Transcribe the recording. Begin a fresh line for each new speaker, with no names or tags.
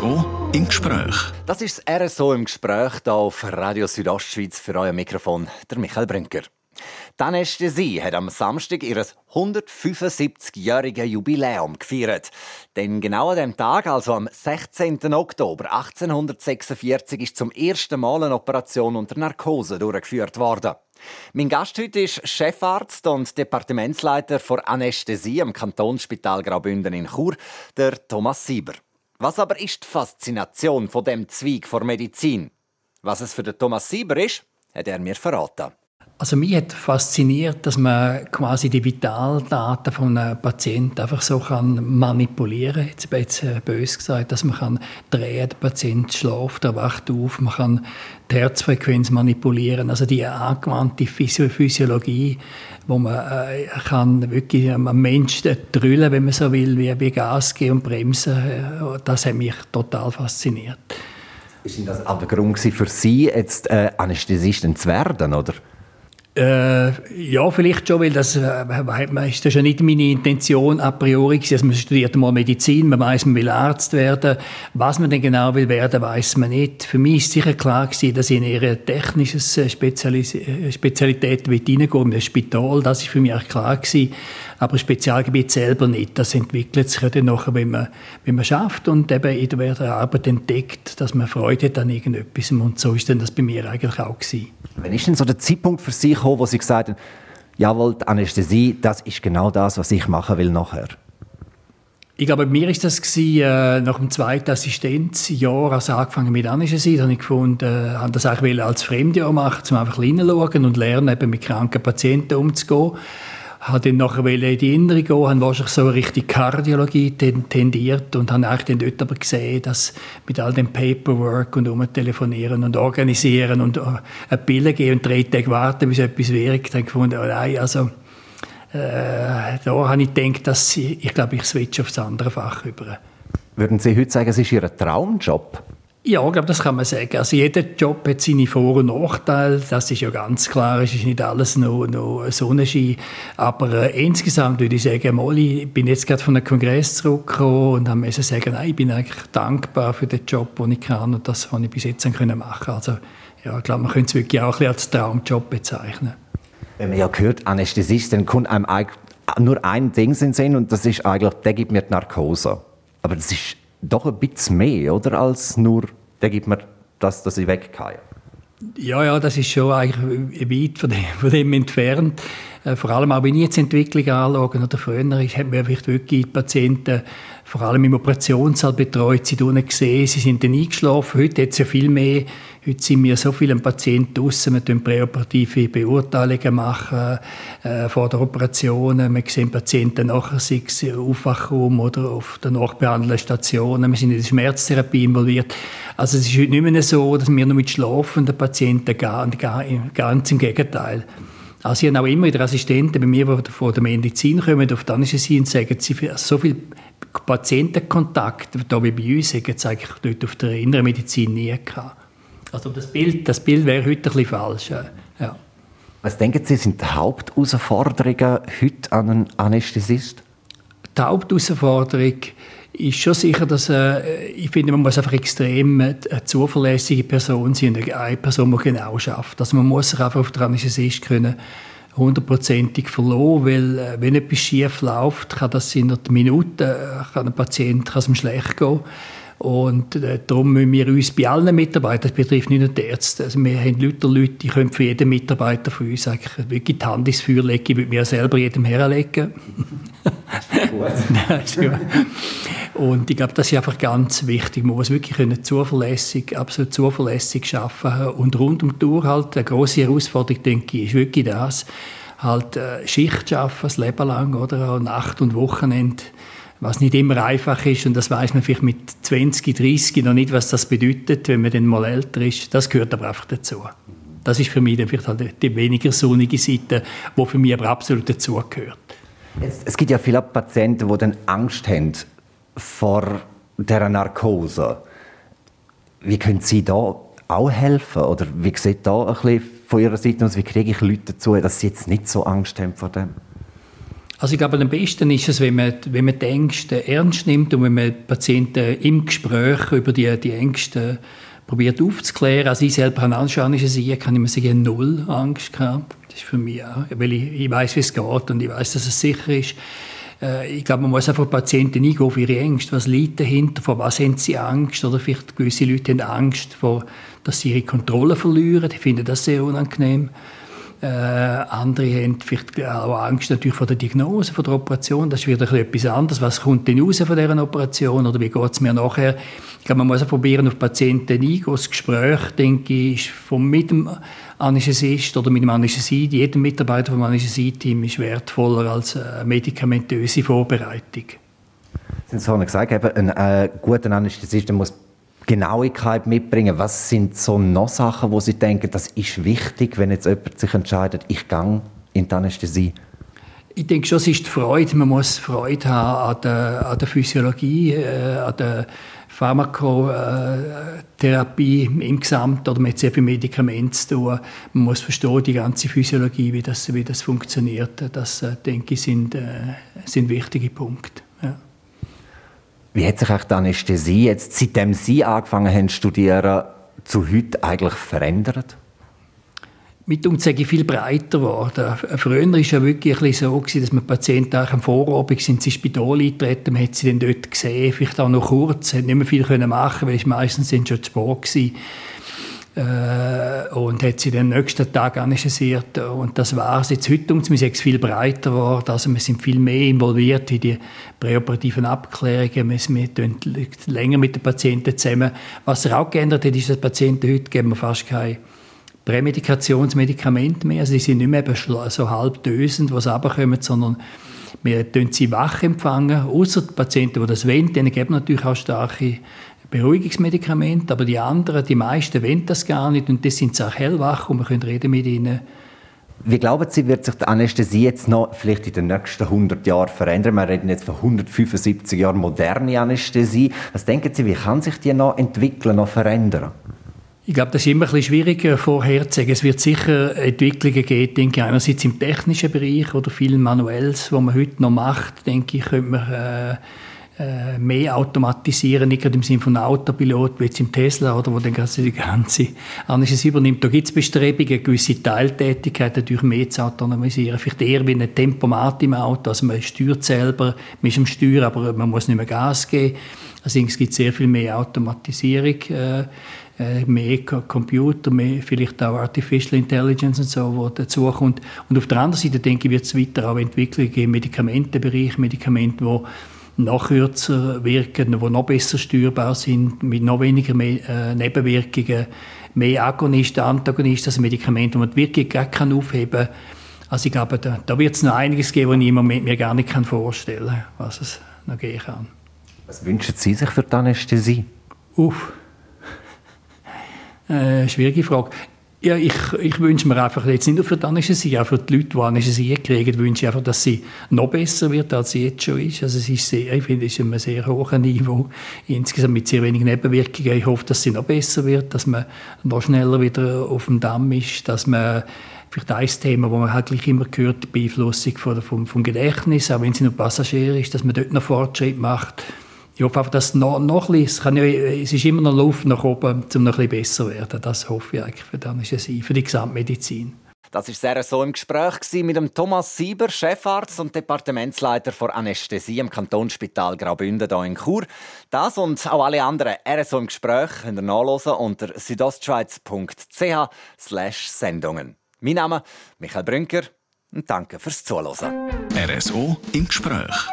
RSO im Gespräch.
Das ist das RSO im Gespräch hier auf Radio Südostschweiz für euer Mikrofon, der Michael Brünker. Die Anästhesie hat am Samstag ihr 175-jähriges Jubiläum gefeiert. Denn genau an dem Tag, also am 16. Oktober 1846, ist zum ersten Mal eine Operation unter Narkose durchgeführt worden. Mein Gast heute ist Chefarzt und Departementsleiter für Anästhesie am Kantonsspital Graubünden in Chur, der Thomas Sieber. Was aber ist die Faszination von dem Zweig vor Medizin? Was es für den Thomas Sieber ist, hat er mir verraten.
Also mich hat fasziniert, dass man quasi die Vitaldaten von einem Patienten einfach so kann manipulieren. Jetzt bin ich jetzt böse gesagt, dass man kann drehen, der Patient schläft, er wacht auf, man kann die Herzfrequenz manipulieren. Also die angewandte Physiologie, wo man äh, kann wirklich am Menschen drüllen, wenn man so will, wie, wie Gas geben und bremsen. Äh, das hat mich total fasziniert.
Ist das aber Grund für Sie, jetzt äh, Anästhesistin zu werden, oder?
Äh, ja, vielleicht schon, weil das, äh, ist das ja nicht meine Intention a priori. Also man studiert mal Medizin, man weiß, man will Arzt werden. Was man denn genau will werden, weiß man nicht. Für mich ist sicher klar gewesen, dass ich in ihre technische äh, Spezialis äh, Spezialität reingehe, in das Spital. Das ist für mich auch klar gewesen. Aber das Spezialgebiet selber nicht. Das entwickelt sich ja dann nachher, wenn man, wenn man schafft und eben in der Arbeit entdeckt, dass man Freude hat an irgendetwas. Und so ist dann das bei mir eigentlich auch gewesen.
Wann ist denn so der Zeitpunkt für Sie gekommen, wo Sie gesagt haben, jawohl, die Anästhesie, das ist genau das, was ich machen will nachher?
Ich glaube, bei mir ist das gewesen, äh, nach dem zweiten Assistenzjahr, als ich angefangen mit Anästhesie, habe ich gefunden, äh, habe das eigentlich als Fremdjahr machen, um einfach hineinschauen und lernen, eben mit kranken Patienten umzugehen habe dann nachher in die Innere gehen, habe wahrscheinlich so Richtung Kardiologie tendiert und habe dann dort aber gesehen, dass mit all dem Paperwork und umtelefonieren und organisieren und äh, eine Pille geben und drei Tage warten, bis etwas wirkt, ich gefunden, oh nein, also äh, da habe ich gedacht, dass ich, ich glaube, ich switche auf das andere Fach über.
Würden Sie heute sagen, es ist Ihr Traumjob?
Ja, ich glaube, das kann man sagen. Also jeder Job hat seine Vor- und Nachteile. Das ist ja ganz klar. Es ist nicht alles nur, nur Sonnenschein. Aber äh, insgesamt würde ich sagen, mal, ich bin jetzt gerade von einem Kongress zurückgekommen und habe müssen sagen, nein, ich bin eigentlich dankbar für den Job, den ich kann und das, was ich bis jetzt können machen Also ja, ich glaube, man könnte es wirklich auch ein als Traumjob bezeichnen.
Wenn man ja hört, Anästhesist, dann kommt einem nur ein Ding in den Sinn und das ist eigentlich, der gibt mir die Narkose. Aber das ist doch ein bisschen mehr, oder? Als nur, der gibt mir das, dass ich weggehe.
Ja, ja, das ist schon eigentlich weit von dem, von dem entfernt. Äh, vor allem auch, wenn ich jetzt Entwicklung anschaue, oder früher, habe mir vielleicht wirklich die Patienten vor allem im Operationssaal betreut, sie unten gesehen, sie sind dann eingeschlafen. Heute hat es ja viel mehr Heute sind wir so viele Patienten draussen, wir machen präoperative Beurteilungen machen, äh, vor der Operation. Wir sehen Patienten nachher, sei es im Aufwachraum oder auf der nachbehandelnden Station. Wir sind in der Schmerztherapie involviert. Also es ist heute nicht mehr so, dass wir nur mit schlafenden Patienten gehen, ganz im Gegenteil. Also ich habe auch immer wieder Assistenten bei mir, die von der Medizin kommen, auf die Anästhesie und sagen, sie so viel Patientenkontakt, da wie bei uns, hätten sie eigentlich dort auf der inneren Medizin nie gehabt. Also das Bild, das Bild wäre heute ein bisschen falsch. Ja.
Was denken Sie, sind die Hauptausforderungen heute an einen Anästhesist?
Die Hauptausforderung ist schon sicher, dass äh, ich finde, man muss einfach extrem eine zuverlässige Person sein und eine Person, die genau schafft. Also man muss sich einfach auf den Anästhesist können hundertprozentig verloren, weil äh, wenn etwas schief läuft, kann das in einer Minute, äh, kann ein Patient kann es ihm schlecht gehen. Und äh, darum müssen wir uns bei allen Mitarbeitern, das betrifft nicht nur die Ärzte, also wir haben Leute, Leute, die können für jeden Mitarbeiter von uns eigentlich wirklich die Hand ins Feuer legen, ich würde mir selber jedem herlegen. gut. Und ich glaube, das ist einfach ganz wichtig. Man muss wirklich können zuverlässig, absolut zuverlässig arbeiten und rund um die Uhr halt eine grosse Herausforderung, denke ich, ist wirklich das, halt äh, Schicht arbeiten, das Leben lang, oder? Nacht und Wochenende was nicht immer einfach ist und das weiß man vielleicht mit 20, 30 noch nicht, was das bedeutet, wenn man dann mal älter ist. Das gehört aber einfach dazu. Das ist für mich dann vielleicht halt die weniger sonnige Seite, die für mich aber absolut dazugehört.
Es gibt ja viele Patienten, die dann Angst haben vor der Narkose. Wie können Sie da auch helfen? Oder wie sieht da ein bisschen von Ihrer Seite aus, wie kriege ich Leute dazu, dass sie jetzt nicht so Angst haben vor dem?
Also ich glaube, am besten ist es, wenn man, wenn man die Ängste ernst nimmt und wenn man Patienten im Gespräch über die, die Ängste probiert aufzuklären. Also ich selber habe Anschauungen kann ich mir sagen, null Angst gehabt. Das ist für mich auch, weil ich, ich weiß, wie es geht und ich weiß, dass es sicher ist. Äh, ich glaube, man muss einfach Patienten eingehen auf ihre Ängste. Was liegt dahinter? Vor was haben sie Angst? Oder vielleicht gewisse Leute haben Angst, vor, dass sie ihre Kontrolle verlieren. Ich finde das sehr unangenehm. Äh, andere haben vielleicht auch Angst natürlich vor der Diagnose, vor der Operation. Das ist wieder etwas anderes. Was kommt denn raus von dieser Operation oder wie geht es mir nachher? Ich glaube, man muss auch probieren, auf Patienten eingehen. Das Gespräch, denke ich, ist von mit dem Anästhesist oder mit dem Anästhesie, jedem Mitarbeiter vom Anästhesie-Team ist wertvoller als eine medikamentöse Vorbereitung.
Sie haben vorhin gesagt, ein äh, guter Anästhesist muss Genauigkeit mitbringen. Was sind so noch Sachen, wo Sie denken, das ist wichtig, wenn jetzt jemand sich entscheidet, ich gehe in die Anästhesie?
Ich denke schon, es ist die Freude. Man muss Freude haben an der, an der Physiologie, äh, an der Pharmakotherapie im Gesamt oder mit sehr viel Medikament zu tun. Man muss verstehen, die ganze Physiologie, wie das, wie das funktioniert. Das, äh, denke ich, sind, äh, sind wichtige Punkte.
Wie hat sich auch die Anästhesie jetzt, seitdem Sie angefangen haben zu studieren, zu heute eigentlich verändert?
mit uns sage ich, viel breiter geworden. Früher war es ja wirklich ein so, dass man Patienten auch am Vorabend sind ins Spital eingetreten, man hat sie dann dort gesehen, vielleicht auch noch kurz, hat nicht mehr viel machen, weil es meistens sind schon zu spät. Äh, und hat sie den nächsten Tag analysiert und das war es. Jetzt heute. Uns, wir sind viel breiter geworden, also wir sind viel mehr involviert in die präoperativen Abklärungen, wir, sind länger mit den Patienten zusammen. Was sich auch geändert hat, ist, dass Patienten heute geben wir fast keine Prämedikationsmedikamente mehr, also die sind nicht mehr so halb dösend, was runterkommen, sondern wir sie wach empfangen, außer die Patienten, die das wollen, denen geben natürlich auch starke Beruhigungsmedikamente, aber die anderen, die meisten wollen das gar nicht und das sind sie auch hellwach und wir können reden mit ihnen.
Wie glauben Sie, wird sich die Anästhesie jetzt noch vielleicht in den nächsten 100 Jahren verändern? Wir reden jetzt von 175 Jahren moderne Anästhesie. Was denken Sie, wie kann sich die noch entwickeln, noch verändern?
Ich glaube, das ist immer ein bisschen schwieriger vorherzusagen. Es wird sicher Entwicklungen geben, denke ich, einerseits im technischen Bereich oder vielen Manuells, was man heute noch macht, denke ich, könnte man äh, mehr automatisieren, nicht gerade im Sinne von Autopilot, wie jetzt im Tesla, oder, wo dann die ganze Anästhesie übernimmt. Da gibt es Bestrebungen, gewisse Teiltätigkeiten natürlich mehr zu autonomisieren. Vielleicht eher wie ein Tempomat im Auto, also man steuert selber, man ist am Steuer, aber man muss nicht mehr Gas geben. Also es gibt sehr viel mehr Automatisierung, äh, äh mehr Computer, mehr vielleicht auch Artificial Intelligence und so, wo dazukommt. Und auf der anderen Seite denke ich, wird es weiter auch Entwicklungen im Medikamentenbereich, Medikamente, die noch kürzer wirken, die noch besser steuerbar sind, mit noch weniger äh, Nebenwirkungen, mehr Agonisten, Antagonisten, also Medikamente, die man wirklich gar kann aufheben kann. Also ich glaube, da, da wird es noch einiges geben, was ich im Moment mir gar nicht vorstellen kann, was es noch geben kann.
Was wünschen Sie sich für die Anästhesie?
Uff. Äh, schwierige Frage. Ja, ich, ich wünsche mir einfach jetzt nicht nur für die Anästhesie, auch für die Leute, die Anästhesie kriegen, wünsche ich einfach, dass sie noch besser wird, als sie jetzt schon ist. Also es ist sehr, ich finde, es ist ein sehr hohes Niveau, insgesamt mit sehr wenigen Nebenwirkungen. Ich hoffe, dass sie noch besser wird, dass man noch schneller wieder auf dem Damm ist, dass man vielleicht ein Thema, wo man halt gleich immer gehört, die Beeinflussung vom, vom Gedächtnis, auch wenn sie noch Passagier ist, dass man dort noch Fortschritt macht ich hoffe einfach, dass noch, noch ein bisschen, es ist immer noch Luft nach oben, um noch ein bisschen besser zu werden. Das hoffe ich eigentlich für die Anästhesie, für die Gesamtmedizin.
Das war sehr so im Gespräch mit dem Thomas Sieber, Chefarzt und Departementsleiter für Anästhesie im Kantonsspital Graubünden hier in Chur. Das und auch alle anderen RSO im Gespräch könnt ihr nachlesen unter südostschweiz.ch/sendungen. Mein Name ist Michael Brünker und danke fürs Zuhören.
RSO im Gespräch.